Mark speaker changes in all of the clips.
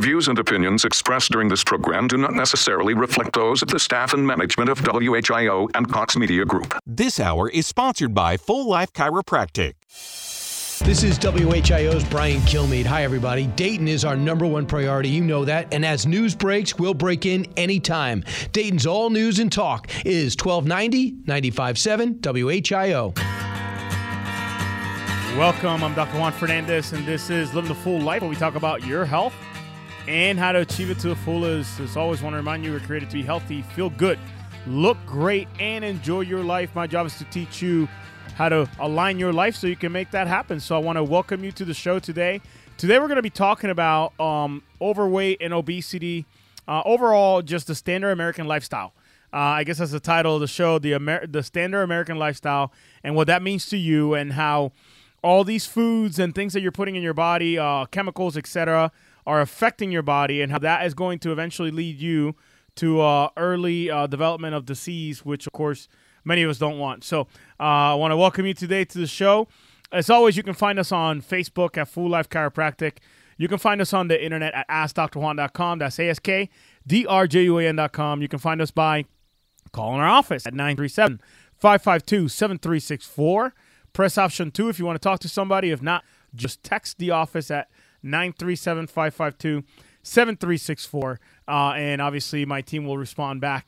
Speaker 1: The views and opinions expressed during this program do not necessarily reflect those of the staff and management of WHIO and Cox Media Group.
Speaker 2: This hour is sponsored by Full Life Chiropractic.
Speaker 3: This is WHIO's Brian Kilmeade. Hi, everybody. Dayton is our number one priority. You know that. And as news breaks, we'll break in anytime. Dayton's all news and talk is 1290 957 WHIO.
Speaker 4: Welcome. I'm Dr. Juan Fernandez, and this is Living the Full Life, where we talk about your health and how to achieve it to the fullest. As always, want to remind you we're created to be healthy, feel good, look great, and enjoy your life. My job is to teach you how to align your life so you can make that happen. So I want to welcome you to the show today. Today we're going to be talking about um, overweight and obesity, uh, overall, just the standard American lifestyle. Uh, I guess that's the title of the show, the Amer- the standard American lifestyle, and what that means to you, and how all these foods and things that you're putting in your body, uh, chemicals, etc., are affecting your body, and how that is going to eventually lead you to uh, early uh, development of disease, which of course many of us don't want. So uh, I want to welcome you today to the show. As always, you can find us on Facebook at Full Life Chiropractic. You can find us on the internet at AskDrJuan.com. That's A-S-K-D-R-J-U-A-N.com. You can find us by calling our office at 937-552-7364. Press option 2 if you want to talk to somebody. If not, just text the office at 937-552-7364. Uh, and obviously, my team will respond back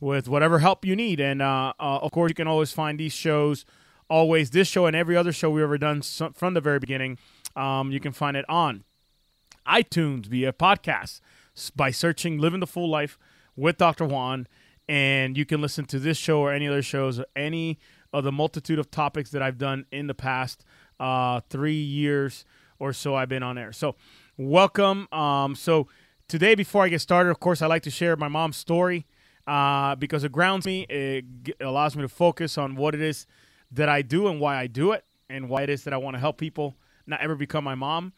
Speaker 4: with whatever help you need. And uh, uh, of course, you can always find these shows, always this show and every other show we've ever done from the very beginning. Um, you can find it on iTunes via podcast by searching Living the Full Life with Dr. Juan. And you can listen to this show or any other shows or any of the multitude of topics that I've done in the past uh, three years or so I've been on air. So, welcome. Um, so, today, before I get started, of course, I like to share my mom's story uh, because it grounds me. It allows me to focus on what it is that I do and why I do it, and why it is that I want to help people not ever become my mom.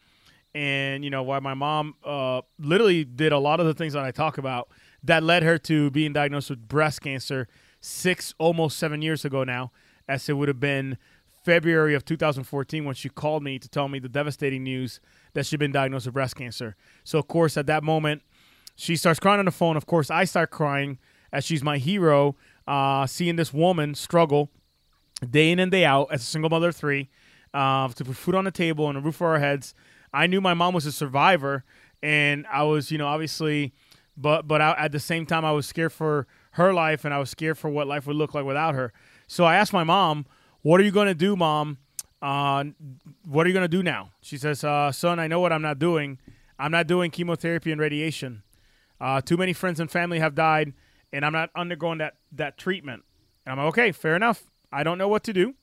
Speaker 4: And you know why my mom uh, literally did a lot of the things that I talk about that led her to being diagnosed with breast cancer six, almost seven years ago now, as it would have been February of 2014 when she called me to tell me the devastating news that she'd been diagnosed with breast cancer. So of course, at that moment, she starts crying on the phone. Of course, I start crying as she's my hero, uh, seeing this woman struggle day in and day out as a single mother of three uh, to put food on the table and a roof over our heads. I knew my mom was a survivor, and I was, you know, obviously, but but I, at the same time, I was scared for her life, and I was scared for what life would look like without her. So I asked my mom, "What are you going to do, mom? Uh, what are you going to do now?" She says, uh, "Son, I know what I'm not doing. I'm not doing chemotherapy and radiation. Uh, too many friends and family have died and I'm not undergoing that that treatment. And I'm like, okay, fair enough. I don't know what to do,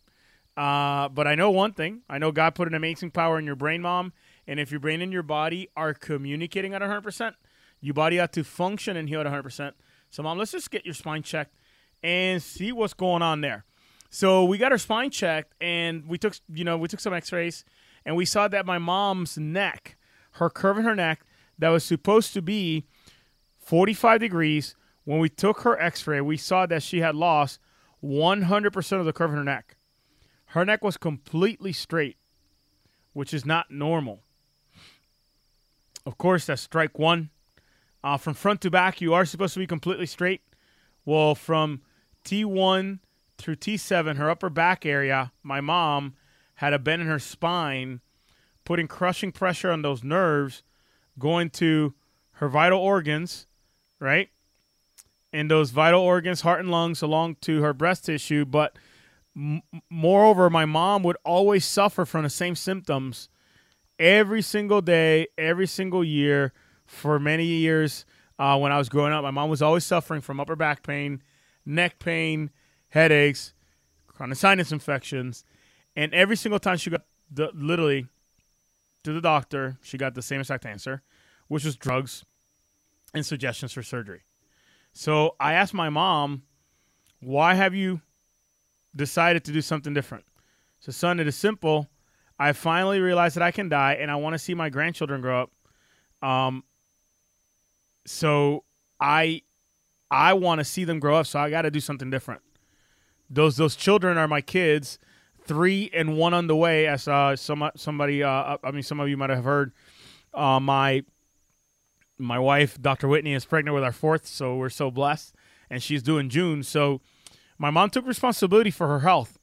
Speaker 4: uh, but I know one thing. I know God put an amazing power in your brain, mom. And if your brain and your body are communicating at 100%, your body ought to function and heal at 100%. So, mom, let's just get your spine checked and see what's going on there. So we got her spine checked, and we took, you know, we took some X-rays, and we saw that my mom's neck, her curve in her neck, that was supposed to be 45 degrees, when we took her x ray, we saw that she had lost 100% of the curve in her neck. Her neck was completely straight, which is not normal. Of course, that's strike one. Uh, from front to back, you are supposed to be completely straight. Well, from T1 through T7, her upper back area, my mom had a bend in her spine, putting crushing pressure on those nerves, going to her vital organs, right? and those vital organs, heart and lungs, along to her breast tissue. But m- moreover, my mom would always suffer from the same symptoms every single day, every single year for many years uh, when I was growing up. My mom was always suffering from upper back pain, neck pain, headaches, chronic sinus infections. And every single time she got the, literally to the doctor, she got the same exact answer, which was drugs and suggestions for surgery. So I asked my mom, why have you decided to do something different? So, son, it is simple. I finally realized that I can die and I want to see my grandchildren grow up. Um, so I I want to see them grow up, so I got to do something different. Those those children are my kids, three and one on the way. As uh, some somebody, uh, I mean, some of you might have heard. Uh, my my wife, Dr. Whitney, is pregnant with our fourth, so we're so blessed, and she's due in June. So my mom took responsibility for her health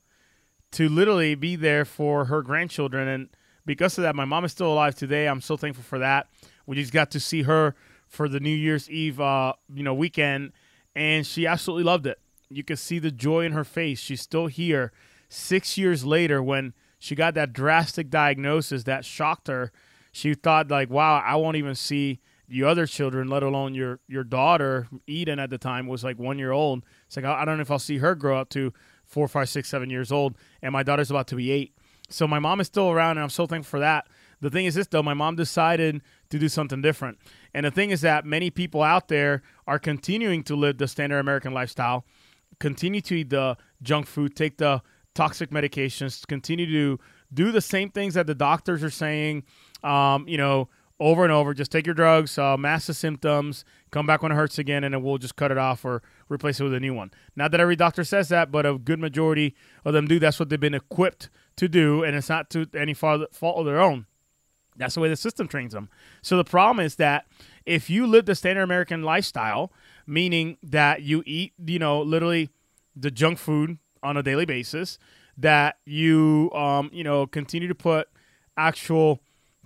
Speaker 4: to literally be there for her grandchildren, and because of that, my mom is still alive today. I'm so thankful for that. We just got to see her for the New Year's Eve, uh, you know, weekend, and she absolutely loved it. You could see the joy in her face. She's still here six years later when she got that drastic diagnosis that shocked her. She thought like, "Wow, I won't even see the other children, let alone your your daughter Eden at the time was like one year old. It's like I don't know if I'll see her grow up to four, five, six, seven years old, and my daughter's about to be eight. So my mom is still around, and I'm so thankful for that. The thing is this though, my mom decided to do something different. And the thing is that many people out there are continuing to live the standard American lifestyle, continue to eat the junk food, take the toxic medications, continue to do the same things that the doctors are saying, um, you know, over and over. Just take your drugs, uh, mask the symptoms, come back when it hurts again, and then we'll just cut it off or replace it with a new one. Not that every doctor says that, but a good majority of them do. That's what they've been equipped to do, and it's not to any fault of their own. That's the way the system trains them. So the problem is that if you live the standard American lifestyle, meaning that you eat, you know, literally the junk food on a daily basis, that you, um, you know, continue to put actual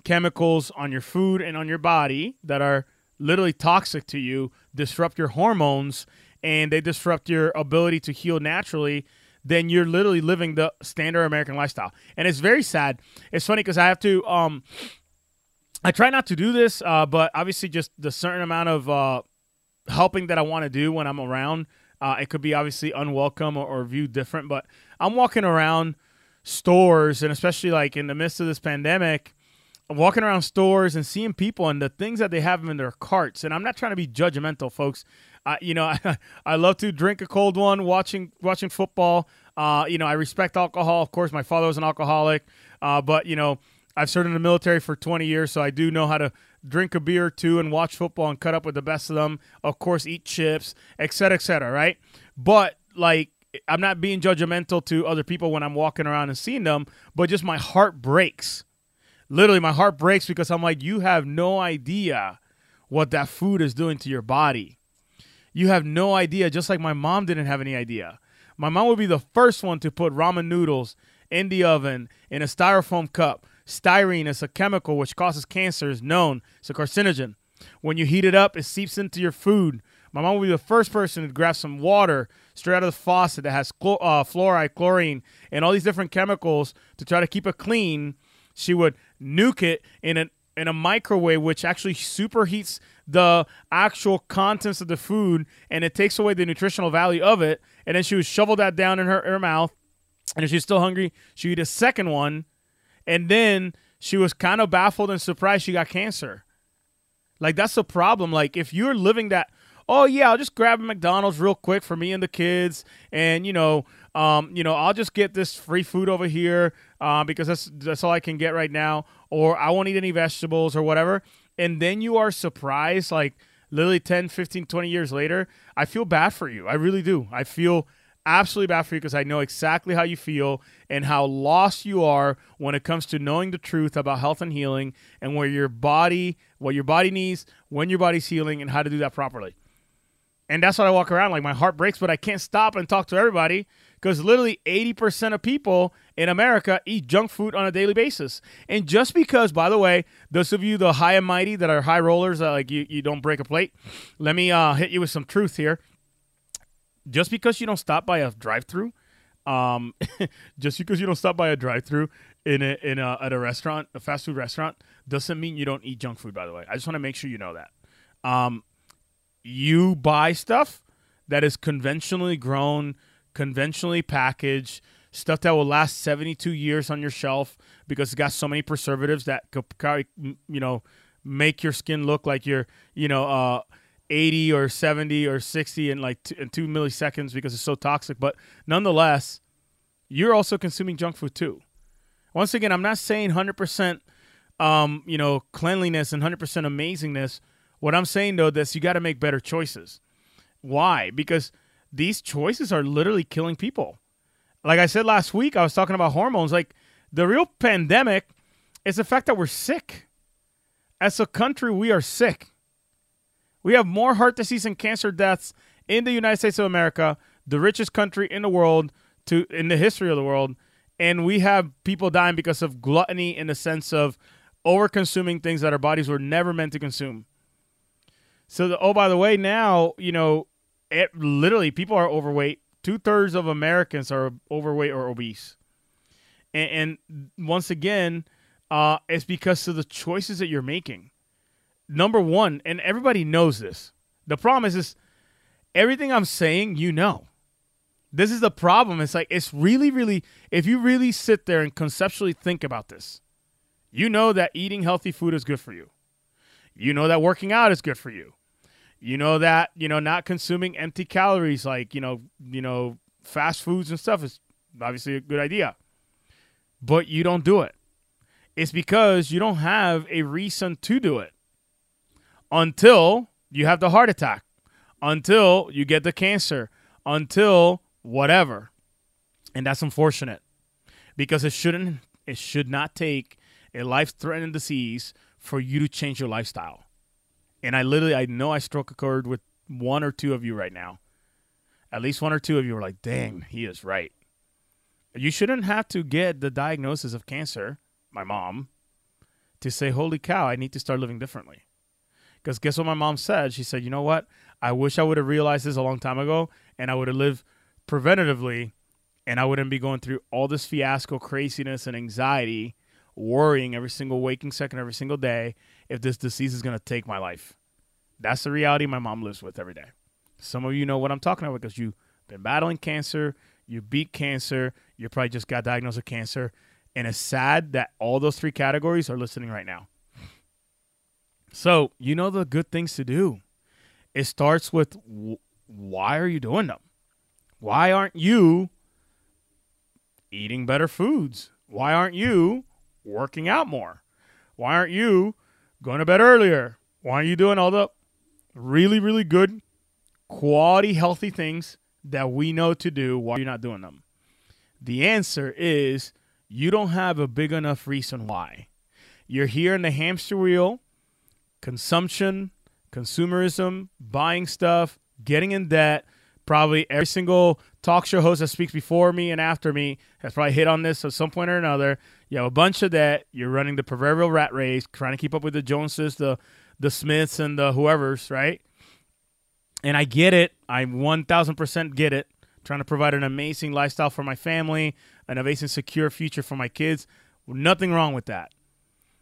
Speaker 4: chemicals on your food and on your body that are literally toxic to you, disrupt your hormones, and they disrupt your ability to heal naturally, then you're literally living the standard American lifestyle. And it's very sad. It's funny because I have to um, I try not to do this, uh, but obviously, just the certain amount of uh, helping that I want to do when I'm around, uh, it could be obviously unwelcome or, or, viewed different. But I'm walking around stores, and especially like in the midst of this pandemic, I'm walking around stores and seeing people and the things that they have in their carts. And I'm not trying to be judgmental, folks. you know, I, I love to drink a cold one watching watching football. Uh, you know, I respect alcohol. Of course, my father was an alcoholic, uh, but you know I've served in the military for 20 years, so I do know how to drink a beer or two and watch football and cut up with the best of them. Of course, eat chips, etc., etc. right? But like, I'm not being judgmental to other people when I'm walking around and seeing them, but just my heart breaks. Literally, my heart breaks because I'm like, you have no idea what that food is doing to your body. You have no idea, just like my mom didn't have any idea. My mom would be the first one to put ramen noodles in the oven in a styrofoam cup Styrene is a chemical which causes cancer, is known. It's a carcinogen. When you heat it up, it seeps into your food. My mom will be the first person to grab some water straight out of the faucet that has chlor- uh, fluoride, chlorine, and all these different chemicals to try to keep it clean. She would nuke it in an in a microwave, which actually superheats the actual contents of the food and it takes away the nutritional value of it. And then she would shovel that down in her, her mouth. And if she's still hungry, she would eat a second one and then she was kind of baffled and surprised she got cancer. Like that's the problem. Like if you're living that, oh yeah, I'll just grab a McDonald's real quick for me and the kids, and you know, um, you know, I'll just get this free food over here uh, because that's that's all I can get right now, or I won't eat any vegetables or whatever. And then you are surprised, like literally 10, 15, 20 years later. I feel bad for you. I really do. I feel absolutely bad for you because I know exactly how you feel and how lost you are when it comes to knowing the truth about health and healing and where your body, what your body needs, when your body's healing, and how to do that properly. And that's what I walk around like my heart breaks, but I can't stop and talk to everybody because literally 80% of people in America eat junk food on a daily basis. And just because, by the way, those of you, the high and mighty that are high rollers, uh, like you, you don't break a plate, let me uh, hit you with some truth here just because you don't stop by a drive-through, um, just because you don't stop by a drive-through in a, in a, at a restaurant, a fast food restaurant, doesn't mean you don't eat junk food. By the way, I just want to make sure you know that. Um, you buy stuff that is conventionally grown, conventionally packaged, stuff that will last 72 years on your shelf because it's got so many preservatives that could, you know, make your skin look like you're, you know, uh, 80 or 70 or 60 in like two, in two milliseconds because it's so toxic. But nonetheless, you're also consuming junk food too. Once again, I'm not saying 100%, um, you know, cleanliness and 100% amazingness. What I'm saying though, is you got to make better choices. Why? Because these choices are literally killing people. Like I said last week, I was talking about hormones. Like the real pandemic is the fact that we're sick. As a country, we are sick We have more heart disease and cancer deaths in the United States of America, the richest country in the world, to in the history of the world, and we have people dying because of gluttony in the sense of over consuming things that our bodies were never meant to consume. So, the, oh, by the way, now you know, it, literally, people are overweight. Two thirds of Americans are overweight or obese, and, and once again, uh, it's because of the choices that you're making. Number one, and everybody knows this. The problem is, is everything I'm saying, you know. This is the problem. It's like it's really, really. If you really sit there and conceptually think about this, you know that eating healthy food is good for you. You know that working out is good for you. You know that, you know, not consuming empty calories like, you know, you know, fast foods and stuff is obviously a good idea. But you don't do it. It's because you don't have a reason to do it until you have the heart attack, until you get the cancer, until whatever. And that's unfortunate because it shouldn't it should not take a life-threatening disease for you to change your lifestyle. And I literally, I know I struck a chord with one or two of you right now. At least one or two of you are like, dang, he is right. You shouldn't have to get the diagnosis of cancer, my mom, to say, holy cow, I need to start living differently. Because guess what my mom said? She said, you know what? I wish I would have realized this a long time ago and I would have lived preventatively and I wouldn't be going through all this fiasco, craziness, and anxiety worrying every single waking second, every single day, if this disease is going to take my life. That's the reality my mom lives with every day. Some of you know what I'm talking about because you've been battling cancer, you beat cancer, you probably just got diagnosed with cancer. And it's sad that all those three categories are listening right now. So, you know the good things to do. It starts with why are you doing them? Why aren't you eating better foods? Why aren't you working out more? Why aren't you going to bed earlier? Why aren't you doing all the really, really good, quality, healthy things that we know to do? Why are you not doing them? The answer is you don't have a big enough reason why. You're here in the hamster wheel, consumption, consumerism, buying stuff, getting in debt. Probably every single talk show host that speaks before me and after me has probably hit on this at some point or another. You have a bunch of that. You're running the proverbial rat race, trying to keep up with the Joneses, the the Smiths, and the whoever's, right? And I get it. I 1000% get it. trying to provide an amazing lifestyle for my family, an amazing, secure future for my kids. Nothing wrong with that.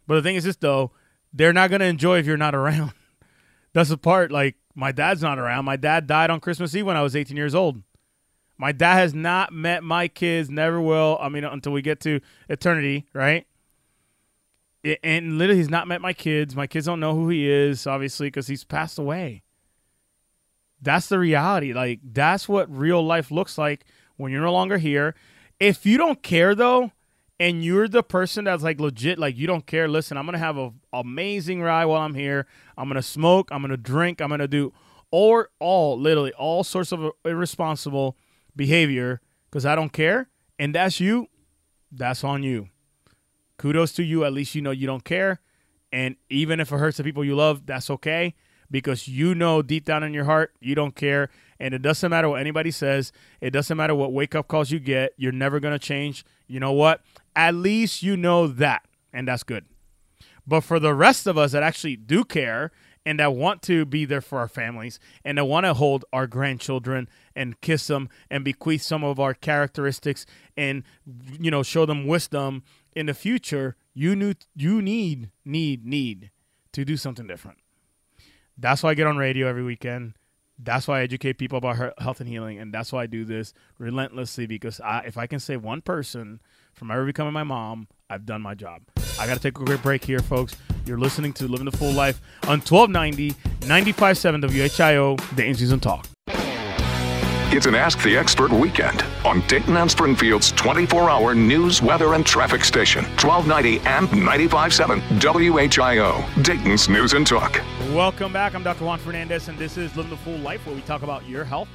Speaker 4: But the thing is this, though, they're not going to enjoy if you're not around. That's the part. Like, my dad's not around. My dad died on Christmas Eve when I was 18 years old. My dad has not met my kids, never will. I mean, until we get to eternity, right? It, and literally, he's not met my kids. My kids don't know who he is, obviously, because he's passed away. That's the reality. Like, that's what real life looks like when you're no longer here. If you don't care, though, and you're the person that's like legit, like you don't care, listen, I'm to have an amazing ride while I'm here. I'm to smoke. I'm to drink. I'm to do or all, literally, all sorts of irresponsible behavior because I don't care, and that's you, that's on you. Kudos to you. At least you know you don't care. And even if it hurts the people you love, that's okay because you know deep down in your heart you don't care. And it doesn't matter what anybody says, it doesn't matter what wake up calls you get. You're never going to change. You know what? At least you know that, and that's good. But for the rest of us that actually do care and that want to be there for our families and that want to hold our grandchildren and kiss them and bequeath some of our characteristics and you know show them wisdom in the future you need you need need need to do something different that's why i get on radio every weekend that's why i educate people about health and healing and that's why i do this relentlessly because I, if i can save one person from ever becoming my mom i've done my job i gotta take a quick break here folks you're listening to Living the Full Life on 1290, 95.7 WHIO, the in-season talk.
Speaker 1: It's an Ask the Expert weekend on Dayton and Springfield's 24 hour news, weather, and traffic station, 1290 and 95.7 WHIO, Dayton's News and Talk.
Speaker 4: Welcome back. I'm Dr. Juan Fernandez, and this is Living the Full Life, where we talk about your health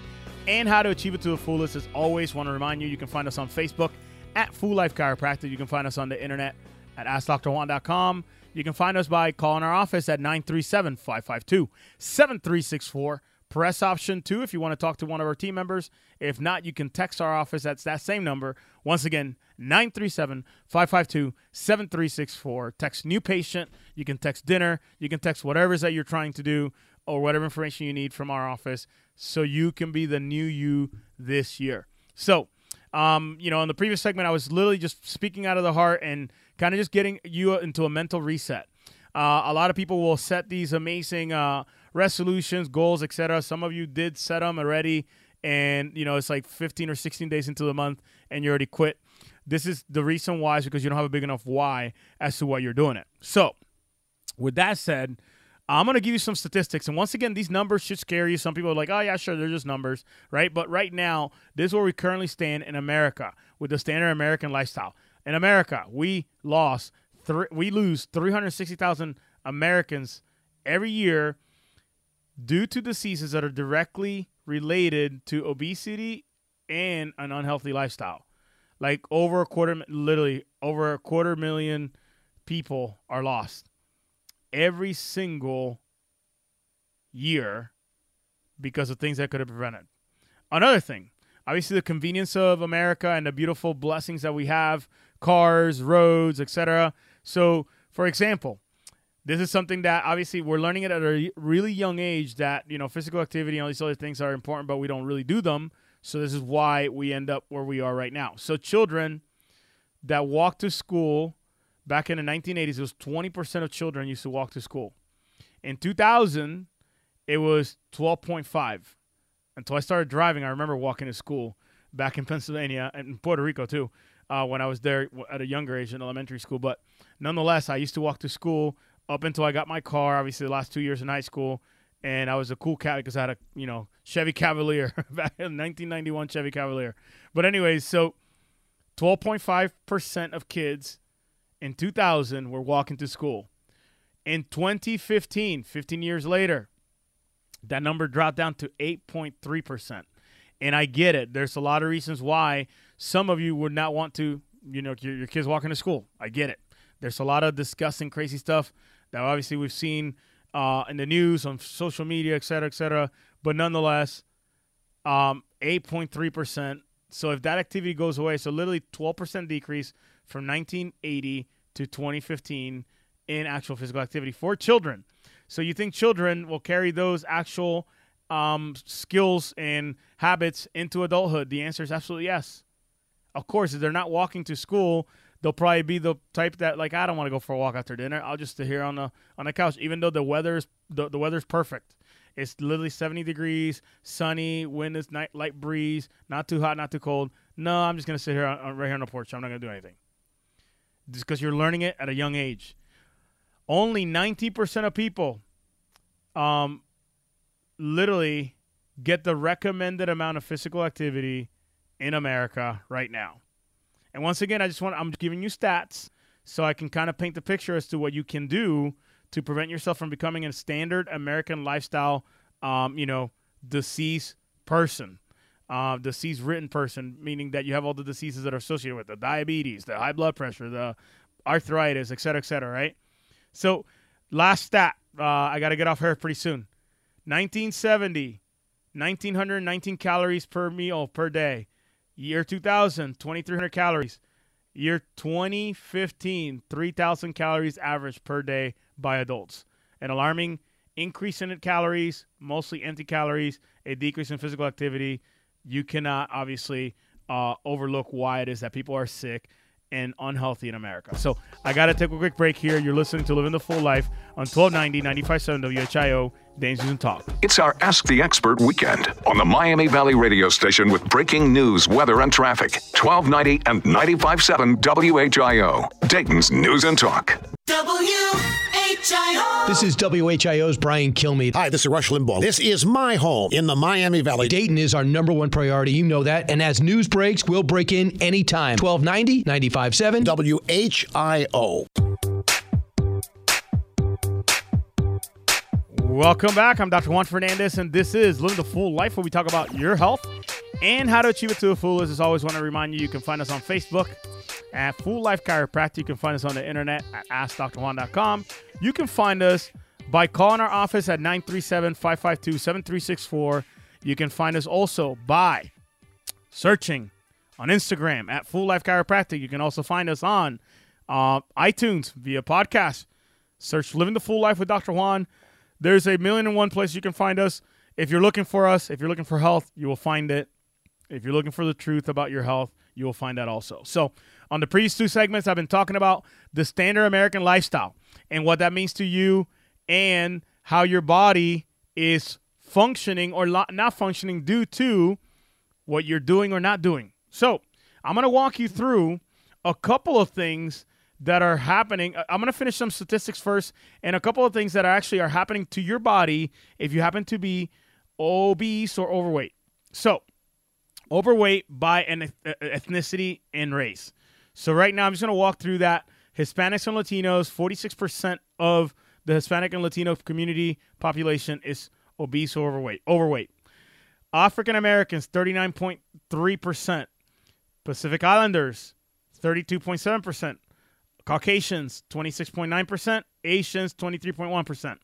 Speaker 4: and how to achieve it to the fullest. As always, want to remind you, you can find us on Facebook at Full Life Chiropractic. You can find us on the internet at AskDrJuan.com. You can find us by calling our office at 937 552 7364. Press option two if you want to talk to one of our team members. If not, you can text our office at that same number. Once again, 937 552 7364. Text new patient. You can text dinner. You can text whatever it is that you're trying to do or whatever information you need from our office so you can be the new you this year. So, um, you know, in the previous segment, I was literally just speaking out of the heart and kind of just getting you into a mental reset. Uh, a lot of people will set these amazing uh, resolutions, goals, etc. Some of you did set them already, and you know it's like 15 or 16 days into the month, and you already quit. This is the reason why is because you don't have a big enough why as to why you're doing it. So, with that said, I'm going to give you some statistics. And once again, these numbers should scare you. Some people are like, oh, yeah, sure, they're just numbers, right? But right now, this is where we currently stand in America with the standard American lifestyle. In America, we lost, th- we lose 360,000 Americans every year due to diseases that are directly related to obesity and an unhealthy lifestyle. Like over a quarter, literally over a quarter million people are lost every single year because of things that could have prevented. Another thing, obviously the convenience of America and the beautiful blessings that we have, cars, roads, etc. So, for example, this is something that obviously we're learning it at a really young age that, you know, physical activity and all these other things are important, but we don't really do them. So this is why we end up where we are right now. So children that walk to school back in the 1980s, it was 20% of children used to walk to school. In 2000, it was 12.5. Until I started driving, I remember walking to school back in Pennsylvania and in Puerto Rico too, uh, when I was there at a younger age in elementary school. But nonetheless, I used to walk to school up until I got my car. Obviously, the last two years in high school, and I was a cool cat because I had a you know Chevy Cavalier back in 1991 Chevy Cavalier. But anyways, so 12.5 percent of kids in 2000 were walking to school. In 2015, 15 years later, that number dropped down to 8.3 percent. And I get it. There's a lot of reasons why some of you would not want to, you know, your, your kids walking to school. I get it. There's a lot of disgusting, crazy stuff that obviously we've seen uh, in the news, on social media, et cetera, et cetera. But nonetheless, um, 8.3%. So if that activity goes away, so literally 12% decrease from 1980 to 2015 in actual physical activity for children. So you think children will carry those actual um, skills and habits into adulthood? The answer is absolutely yes. Of course, if they're not walking to school, they'll probably be the type that like I don't want to go for a walk after dinner. I'll just sit here on the on the couch, even though the weather's the, the weather's perfect. It's literally 70 degrees, sunny, wind is night, light breeze, not too hot, not too cold. No, I'm just gonna sit here on, right here on the porch. I'm not gonna do anything. Because you're learning it at a young age. Only 90% of people, um, literally get the recommended amount of physical activity in America right now. And once again, I just want I'm giving you stats so I can kind of paint the picture as to what you can do to prevent yourself from becoming a standard American lifestyle, um, you know, disease person, uh, disease written person, meaning that you have all the diseases that are associated with the diabetes, the high blood pressure, the arthritis, et cetera, et cetera, right? So, last stat, uh, I got to get off here pretty soon. 1970, 1919 calories per meal per day. Year 2000, 2,300 calories. Year 2015, 3,000 calories average per day by adults. An alarming increase in calories, mostly empty calories, a decrease in physical activity. You cannot obviously uh, overlook why it is that people are sick and unhealthy in America. So I got to take a quick break here. You're listening to Living the Full Life on 1290, 95.7 WHIO, Danes and Talk.
Speaker 1: It's our Ask the Expert weekend on the Miami Valley radio station with breaking news, weather, and traffic. 1290 and 95.7 WHIO, Dayton's News and Talk.
Speaker 3: WHIO. This is WHIO's Brian Kilmeade.
Speaker 5: Hi, this is Rush Limbaugh. This is my home in the Miami Valley.
Speaker 3: Dayton is our number one priority. You know that. And as news breaks, we'll break in anytime. 1290, 95.7
Speaker 5: WHIO.
Speaker 4: Welcome back. I'm Dr. Juan Fernandez, and this is Living the Full Life, where we talk about your health and how to achieve it to the fullest. As always, want to remind you, you can find us on Facebook at Full Life Chiropractic. You can find us on the internet at AskDrJuan.com. You can find us by calling our office at 937 552 7364. You can find us also by searching on Instagram at Full Life Chiropractic. You can also find us on uh, iTunes via podcast. Search Living the Full Life with Dr. Juan. There's a million and one places you can find us. If you're looking for us, if you're looking for health, you will find it. If you're looking for the truth about your health, you will find that also. So, on the previous two segments, I've been talking about the standard American lifestyle and what that means to you and how your body is functioning or not functioning due to what you're doing or not doing. So, I'm going to walk you through a couple of things that are happening. Uh, I'm going to finish some statistics first and a couple of things that actually are happening to your body if you happen to be obese or overweight. So, overweight by an uh, ethnicity and race. So, right now, I'm just going to walk through that. Hispanics and Latinos, 46% of the Hispanic and Latino community population is obese or overweight. Overweight. African Americans, 39.3%. Pacific Islanders, 32.7%. Caucasians, 26.9%. Asians, 23.1%.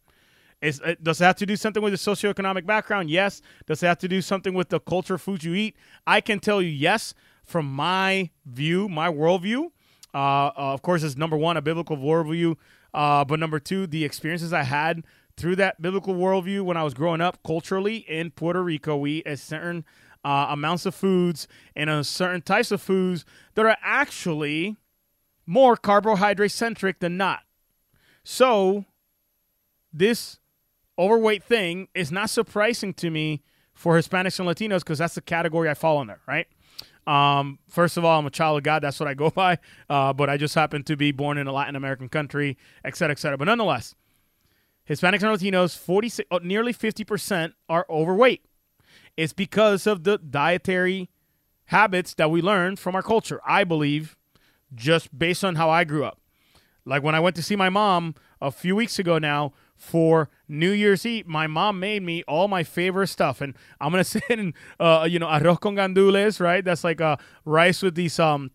Speaker 4: Is, uh, does it have to do something with the socioeconomic background? Yes. Does it have to do something with the culture of foods you eat? I can tell you yes from my view, my worldview. Uh, uh, of course, is number one, a biblical worldview. Uh, but number two, the experiences I had through that biblical worldview when I was growing up culturally in Puerto Rico, we ate certain uh, amounts of foods and a certain types of foods that are actually more carbohydrate centric than not. So, this overweight thing is not surprising to me for Hispanics and Latinos because that's the category I fall under, right? Um, first of all, I'm a child of God. That's what I go by. Uh, but I just happen to be born in a Latin American country, et cetera, et cetera. But nonetheless, Hispanics and Latinos, 40, uh, nearly 50% are overweight. It's because of the dietary habits that we learn from our culture. I believe just based on how I grew up. Like when I went to see my mom a few weeks ago now for New Year's Eve, my mom made me all my favorite stuff, and I'm gonna say in, uh, you know, arroz con gandules, right? That's like uh, rice with these um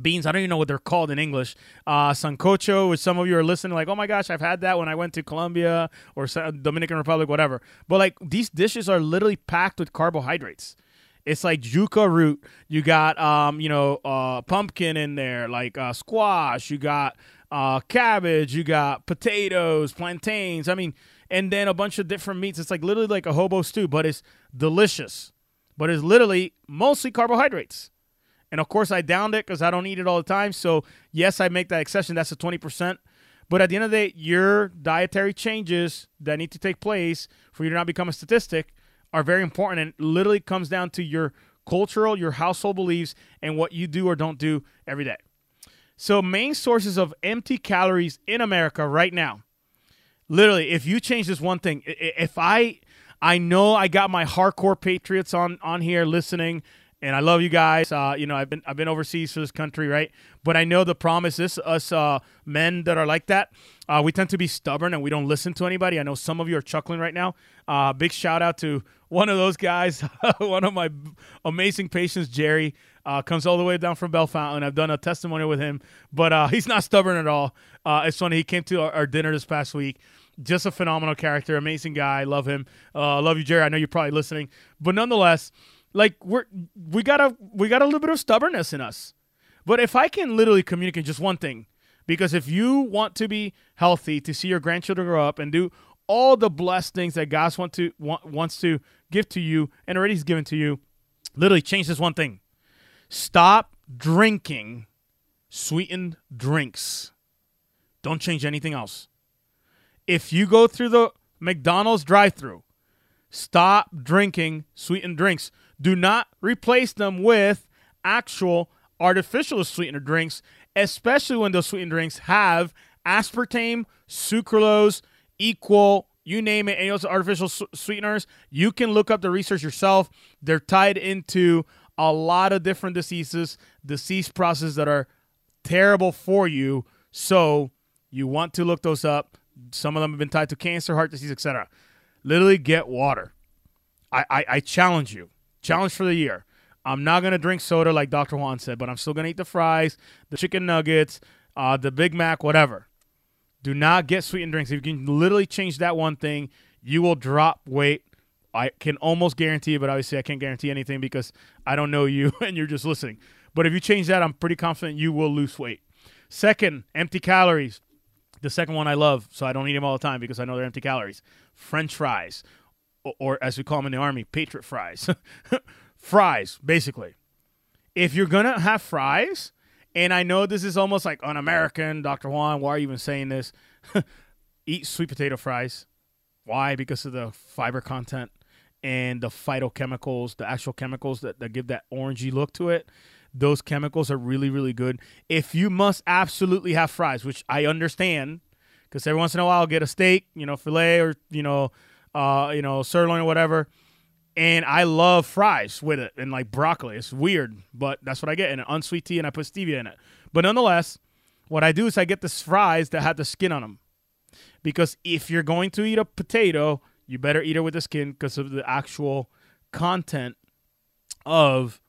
Speaker 4: beans. I don't even know what they're called in English. Uh, sancocho, which some of you are listening, like, oh my gosh, I've had that when I went to Colombia or Dominican Republic, whatever. But like these dishes are literally packed with carbohydrates. It's like yuca root. You got um, you know, uh, pumpkin in there, like uh, squash. You got uh, cabbage. You got potatoes, plantains. I mean, and then a bunch of different meats. It's like literally like a hobo stew, but it's delicious. But it's literally mostly carbohydrates. And of course, I downed it because I don't eat it all the time. So yes, I make that exception. That's a twenty percent. But at the end of the day, your dietary changes that need to take place for you to not become a statistic are very important and literally comes down to your cultural, your household beliefs, and what you do or don't do every day. So, main sources of empty calories in America right now. Literally, if you change this one thing, if I I know I got my hardcore patriots on on here listening and I love you guys. Uh, you know, I've been I've been overseas for this country, right? But I know the promise is us uh, men that are like that. Uh, we tend to be stubborn and we don't listen to anybody. I know some of you are chuckling right now. Uh, big shout out to one of those guys, one of my amazing patients, Jerry. Uh, comes all the way down from Bellefontaine. I've done a testimony with him, but uh, he's not stubborn at all. it's funny. He came to our, our dinner this past week just a phenomenal character, amazing guy. Love him. Uh, love you, Jerry. I know you're probably listening, but nonetheless, like we're we got a we got a little bit of stubbornness in us. But if I can literally communicate just one thing, because if you want to be healthy, to see your grandchildren grow up and do all the blessed things that God want to want, wants to give to you and already has given to you, literally change this one thing. Stop drinking sweetened drinks. Don't change anything else. If you go through the McDonald's drive-through, stop drinking sweetened drinks. Do not replace them with actual artificial sweetener drinks, especially when those sweetened drinks have aspartame, sucralose, equal, you name it, any of those artificial sweeteners. You can look up the research yourself. They're tied into a lot of different diseases, disease processes that are terrible for you. So you want to look those up. Some of them have been tied to cancer, heart disease, etc. Literally get water. I, I, I challenge you challenge for the year. I'm not gonna drink soda like Dr. Juan said, but I'm still gonna eat the fries, the chicken nuggets, uh, the Big Mac, whatever. Do not get sweetened drinks. If you can literally change that one thing, you will drop weight. I can almost guarantee, but obviously I can't guarantee anything because I don't know you and you're just listening. But if you change that, I'm pretty confident you will lose weight. Second, empty calories. The second one I love, so I don't eat them all the time because I know they're empty calories. French fries, or, as we call them in the army, patriot fries. fries, basically. If you're gonna have fries, and I know this is almost like un-American, Dr. Juan. Why are you even saying this? Eat sweet potato fries. Why? Because of the fiber content and the phytochemicals, the actual chemicals that, that give that orangey look to it. Those chemicals are really, really good. If you must absolutely have fries, which I understand, because every once in a while I'll get a steak, you know, filet or you know, uh, you know, sirloin or whatever, and I love fries with it and like broccoli. It's weird, but that's what I get in an unsweet tea, and I put stevia in it. But nonetheless, what I do is I get the fries that have the skin on them, because if you're going to eat a potato, you better eat it with the skin because of the actual content of,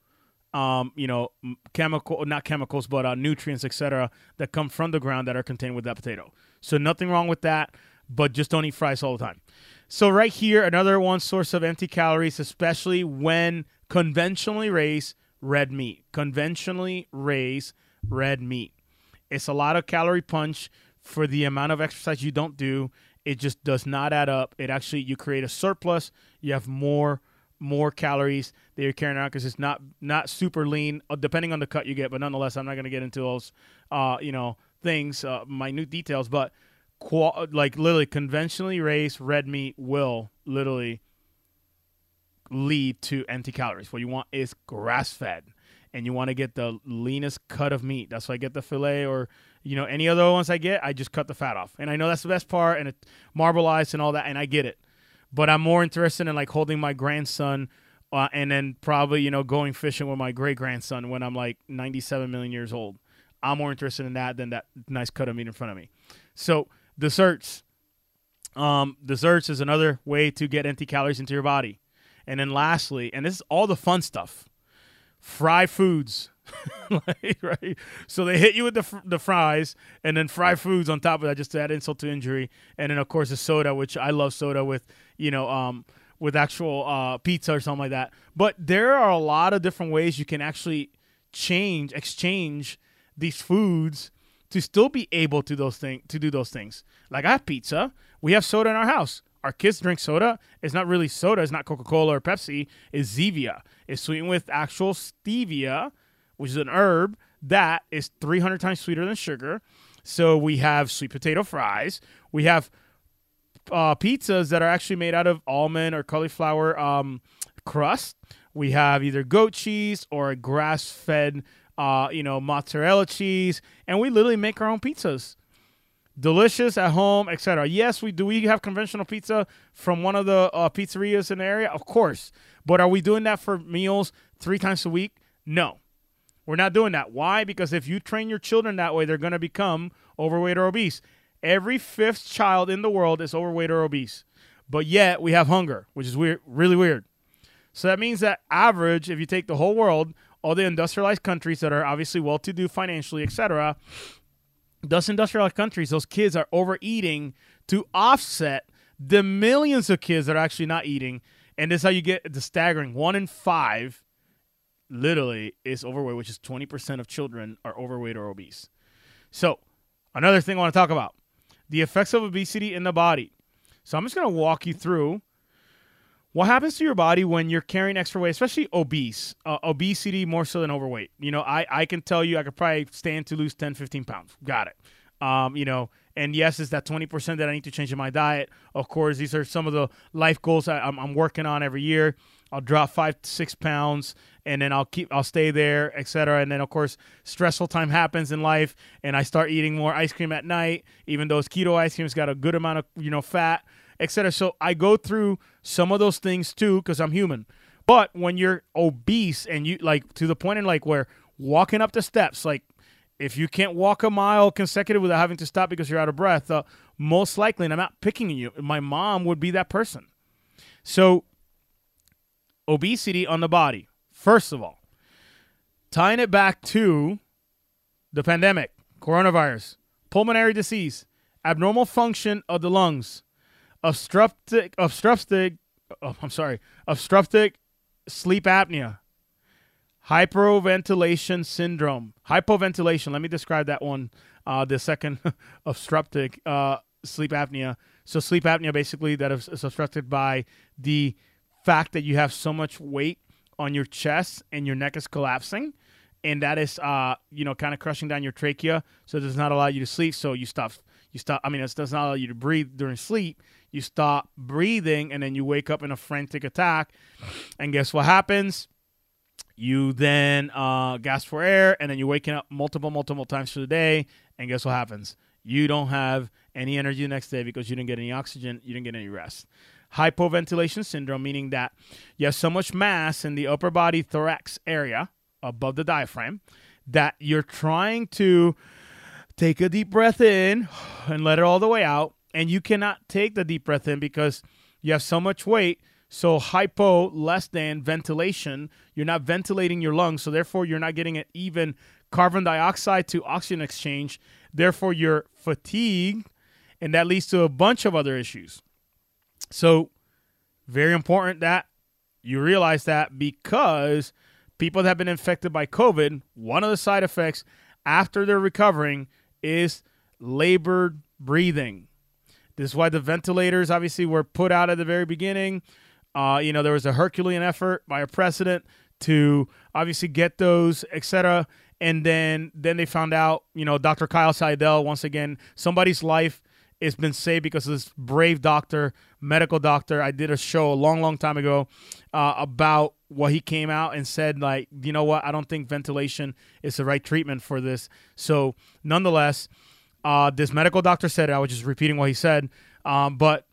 Speaker 4: um, you know, chemical not chemicals but uh, nutrients, etc., that come from the ground that are contained with that potato. So nothing wrong with that, but just don't eat fries all the time. So right here, another one source of empty calories, especially when conventionally raised red meat. Conventionally raised red meat. It's a lot of calorie punch for the amount of exercise you don't do. It just does not add up. It actually you create a surplus. You have more more calories that you're carrying around because it's not not super lean, uh, depending on the cut you get. But nonetheless, I'm not going to get into those, uh, you know, things, uh, minute details. But qual- like literally conventionally raised red meat will literally lead to empty calories. What you want is grass fed, and you want to get the leanest cut of meat. That's why I get the fillet or you know any other ones I get. I just cut the fat off, and I know that's the best part, and it marbleized and all that, and I get it. But I'm more interested in like holding my grandson. Uh, and then probably you know going fishing with my great grandson when I'm like 97 million years old. I'm more interested in that than that nice cut of meat in front of me. So Desserts. Um, desserts is another way to get empty calories into your body. And then lastly, and this is all the fun stuff, fry foods. right? So they hit you with the, the fries and then fry foods on top of that just to add insult to injury. And then, of course, the soda, which I love soda with, you know, um, with actual uh, pizza or something like that. But there are a lot of different ways you can actually change, exchange these foods to still be able to those thing to do those things. Like I have pizza, we have soda in our house. Our kids drink soda. It's not really soda. It's not Coca Cola or Pepsi. It's Zevia. It's sweetened with actual stevia, which is an herb that is 300 times sweeter than sugar. So we have sweet potato fries. We have uh, pizzas that are actually made out of almond or cauliflower um, crust. We have either goat cheese or a grass fed uh, you know, mozzarella cheese, and we literally make our own pizzas. Delicious at home, etc. Yes, we do. We have conventional pizza from one of the uh, pizzerias in the area, of course. But are we doing that for meals three times a week? No, we're not doing that. Why? Because if you train your children that way, they're going to become overweight or obese. Every fifth child in the world is overweight or obese, but yet we have hunger, which is weird, really weird. So that means that average, if you take the whole world, all the industrialized countries that are obviously well to do financially, etc., those industrialized countries, those kids are overeating to offset the millions of kids that are actually not eating. And this is how you get the staggering one in five literally is overweight, which is 20% of children are overweight or obese. So, another thing I want to talk about the effects of obesity in the body. So, I'm just going to walk you through what happens to your body when you're carrying extra weight, especially obese, uh, obesity more so than overweight? You know, I, I can tell you I could probably stand to lose 10, 15 pounds. Got it. Um, you know, and yes, it's that 20% that I need to change in my diet. Of course, these are some of the life goals I, I'm, I'm working on every year. I'll drop five six pounds and then I'll keep I'll stay there, etc. And then of course stressful time happens in life and I start eating more ice cream at night, even though keto ice cream's got a good amount of you know fat etc. So I go through some of those things too because I'm human. But when you're obese and you like to the point in like where walking up the steps, like if you can't walk a mile consecutive without having to stop because you're out of breath, uh, most likely, and I'm not picking you, my mom would be that person. So, obesity on the body, first of all, tying it back to the pandemic, coronavirus, pulmonary disease, abnormal function of the lungs, obstructive, obstructive, oh, I'm sorry, obstructive sleep apnea, hyperventilation syndrome, hypoventilation. Let me describe that one. Uh, the second obstructive uh, sleep apnea. So sleep apnea basically that is, is obstructed by the fact that you have so much weight on your chest and your neck is collapsing and that is uh you know kind of crushing down your trachea so it does not allow you to sleep so you stop you stop i mean it does not allow you to breathe during sleep you stop breathing and then you wake up in a frantic attack. And guess what happens? You then uh, gasp for air and then you're waking up multiple multiple times through the day. And guess what happens? You don't have any energy the next day because you didn't get any oxygen. You didn't get any rest. Hypoventilation syndrome, meaning that you have so much mass in the upper body thorax area above the diaphragm that you're trying to take a deep breath in and let it all the way out. And you cannot take the deep breath in because you have so much weight. So, hypo, less than ventilation, you're not ventilating your lungs. So, therefore, you're not getting an even carbon dioxide to oxygen exchange. Therefore, you're fatigued. And that leads to a bunch of other issues. So, very important that you realize that because people that have been infected by COVID, one of the side effects after they're recovering is labored breathing. This is why the ventilators obviously were put out at the very beginning. Uh, you know, there was a Herculean effort by a president to obviously get those, etc. And then then they found out, you know, Dr. Kyle Sidell, once again, somebody's life has been saved because of this brave doctor, medical doctor. I did a show a long, long time ago uh, about what he came out and said, like, you know what? I don't think ventilation is the right treatment for this. So, nonetheless, uh, this medical doctor said it. I was just repeating what he said. Um, but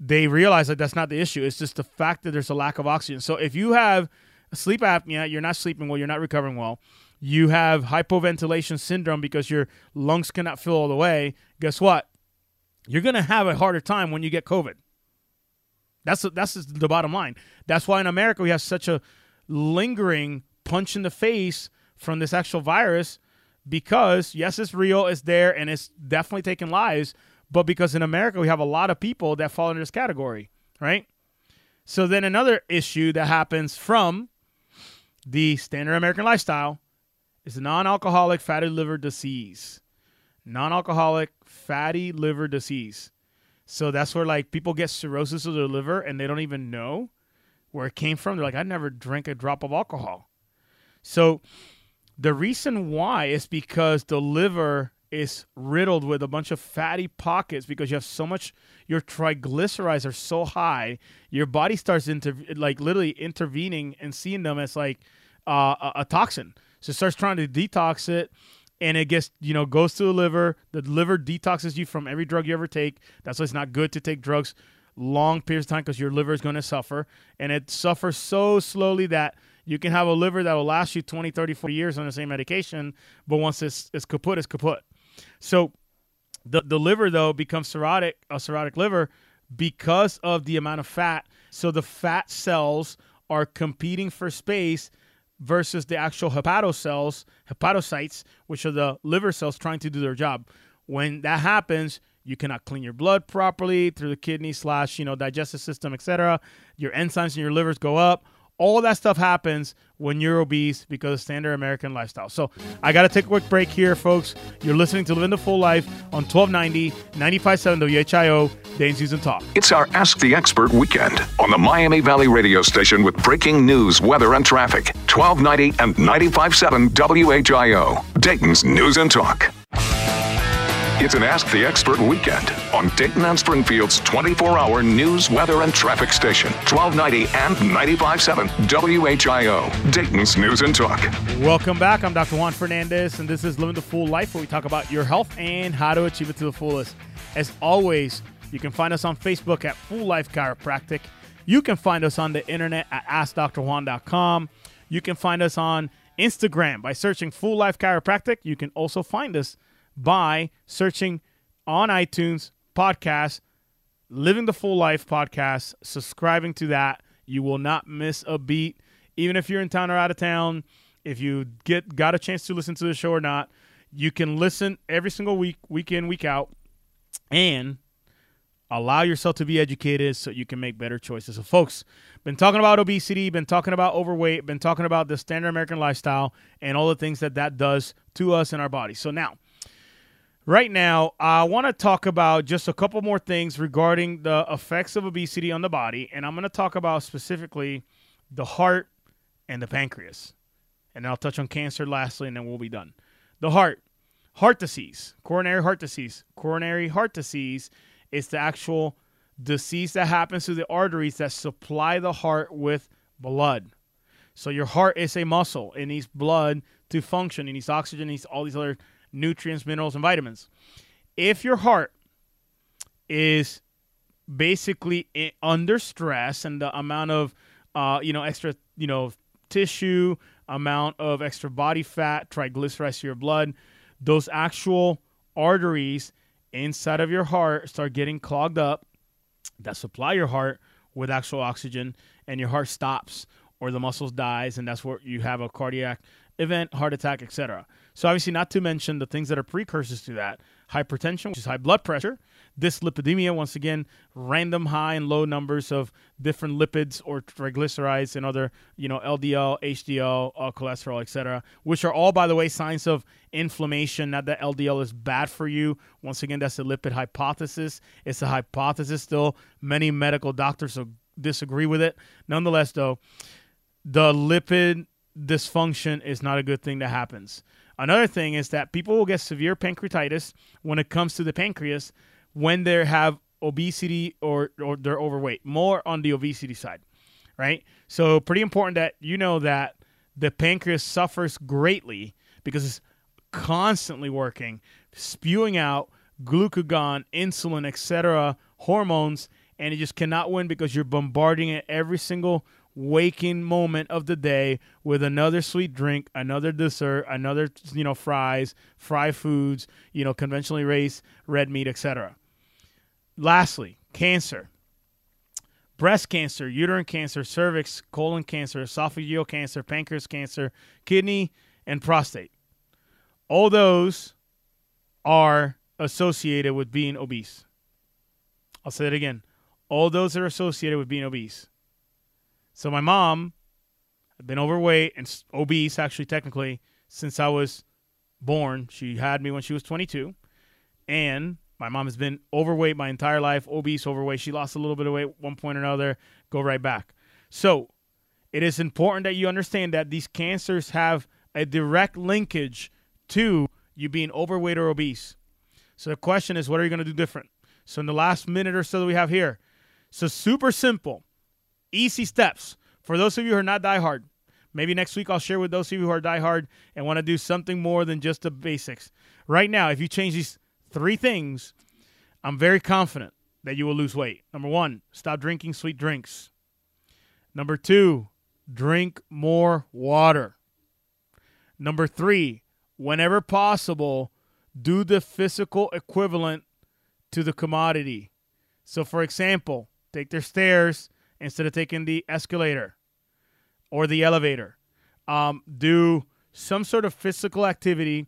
Speaker 4: they realized that that's not the issue. It's just the fact that there's a lack of oxygen. So, if you have sleep apnea, you're not sleeping well, you're not recovering well, you have hypoventilation syndrome because your lungs cannot fill all the way, guess what? you're going to have a harder time when you get COVID. That's that's the bottom line. That's why in America we have such a lingering punch in the face from this actual virus because yes, it's real, it's there, and it's definitely taking lives. But because in America we have a lot of people that fall into this category, right? So then another issue that happens from the standard American lifestyle is non-alcoholic fatty liver disease non alcoholic fatty liver disease. So that's where like people get cirrhosis of their liver and they don't even know where it came from. They're like, I never drank a drop of alcohol. So the reason why is because the liver is riddled with a bunch of fatty pockets because you have so much your triglycerides are so high your body starts inter- like literally intervening and seeing them as like uh, a, a toxin so it starts trying to detox it and it gets you know goes to the liver. The liver detoxes you from every drug you ever take. That's why it's not good to take drugs long periods of time because your liver is going to suffer, and it suffers so slowly that you can have a liver that will last you 20, 30, 40 years on the same medication, but once it's, it's kaput, it's kaput. So the, the liver, though, becomes cirrhotic, a cirrhotic liver because of the amount of fat. So the fat cells are competing for space versus the actual hepatocells, hepatocytes, which are the liver cells trying to do their job. When that happens, you cannot clean your blood properly through the kidney slash you know digestive system, etc. Your enzymes in your livers go up. All that stuff happens when you're obese because of standard American lifestyle. So I got to take a quick break here, folks. You're listening to Living the Full Life on 1290, 95.7 WHIO, News and Talk.
Speaker 1: It's our Ask the Expert weekend on the Miami Valley radio station with breaking news, weather, and traffic. 1290 and 95.7 WHIO, Dayton's News and Talk. It's an Ask the Expert weekend on Dayton and Springfield's 24 hour news, weather, and traffic station, 1290 and 95.7 WHIO, Dayton's News and Talk.
Speaker 4: Welcome back. I'm Dr. Juan Fernandez, and this is Living the Full Life, where we talk about your health and how to achieve it to the fullest. As always, you can find us on Facebook at Full Life Chiropractic. You can find us on the internet at AskDrJuan.com. You can find us on Instagram by searching Full Life Chiropractic. You can also find us by searching on iTunes podcast, Living the Full Life podcast, subscribing to that. You will not miss a beat. Even if you're in town or out of town, if you get got a chance to listen to the show or not, you can listen every single week, week in, week out, and allow yourself to be educated so you can make better choices. So, folks, been talking about obesity, been talking about overweight, been talking about the standard American lifestyle and all the things that that does to us in our body. So now, right now, I want to talk about just a couple more things regarding the effects of obesity on the body, and I'm going to talk about specifically the heart and the pancreas. And I'll touch on cancer lastly, and then we'll be done. The heart, heart disease, coronary heart disease. Coronary heart disease is the actual disease that happens to the arteries that supply the heart with blood. So your heart is a muscle. It needs blood to function. It needs oxygen. It needs all these other nutrients, minerals, and vitamins. If your heart is basically under stress and the amount of uh, you know extra you know tissue, amount of extra body fat, triglycerides to your blood, those actual arteries inside of your heart start getting clogged up that supply your heart with actual oxygen and your heart stops or the muscles dies and that's where you have a cardiac event heart attack etc so obviously not to mention the things that are precursors to that. Hypertension which is high blood pressure. Dyslipidemia once again random high and low numbers of different lipids or triglycerides and other you know ldl hdl uh, cholesterol etc which are all by the way signs of inflammation. Not that ldl is bad for you. Once again that's a lipid hypothesis. It's a hypothesis still. Many medical doctors disagree with it. Nonetheless though the lipid dysfunction is not a good thing that happens Another thing is that people will get severe pancreatitis when it comes to the pancreas when they have obesity or, or they're overweight, more on the obesity side, right? So, pretty important that you know that the pancreas suffers greatly because it's constantly working, spewing out glucagon, insulin, etc., hormones, and it just cannot win because you're bombarding it every single waking moment of the day with another sweet drink, another dessert, another you know fries, fry foods, you know conventionally raised red meat, etc. Lastly, cancer. Breast cancer, uterine cancer, cervix, colon cancer, esophageal cancer, pancreas cancer, kidney, and prostate. All those are associated with being obese. I'll say it again. All those are associated with being obese. So my mom had been overweight and obese, actually, technically, since I was born. She had me when she was 22. And my mom has been overweight my entire life, obese, overweight. She lost a little bit of weight one point or another, go right back. So it is important that you understand that these cancers have a direct linkage to you being overweight or obese. So the question is, what are you going to do different? So in the last minute or so that we have here, so super simple. Easy steps. For those of you who are not diehard, maybe next week I'll share with those of you who are diehard and want to do something more than just the basics. Right now, if you change these three things, I'm very confident that you will lose weight. Number one, stop drinking sweet drinks. Number two, drink more water. Number three, whenever possible, do the physical equivalent to the commodity. So, for example, take their stairs instead of taking the escalator or the elevator. Um, do some sort of physical activity,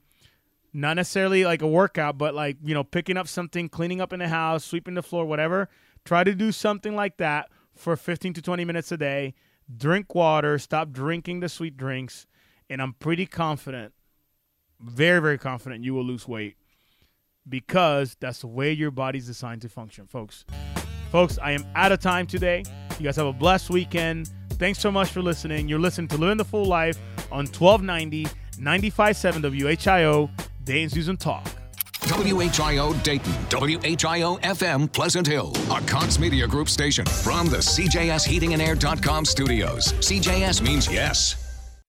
Speaker 4: not necessarily like a workout, but like, you know, picking up something, cleaning up in the house, sweeping the floor, whatever. Try to do something like that for 15 to 20 minutes a day. Drink water, stop drinking the sweet drinks, and I'm pretty confident, very, very confident you will lose weight because that's the way your body's designed to function, folks. Folks, I am out of time today. You guys have a blessed weekend. Thanks so much for listening. You're listening to Living the Full Life on 1290 957 WHIO, and Talk.
Speaker 1: WHIO Dayton, WHIO FM Pleasant Hill, a Cox Media Group station from the CJS Heating and Air.com studios. CJS means yes.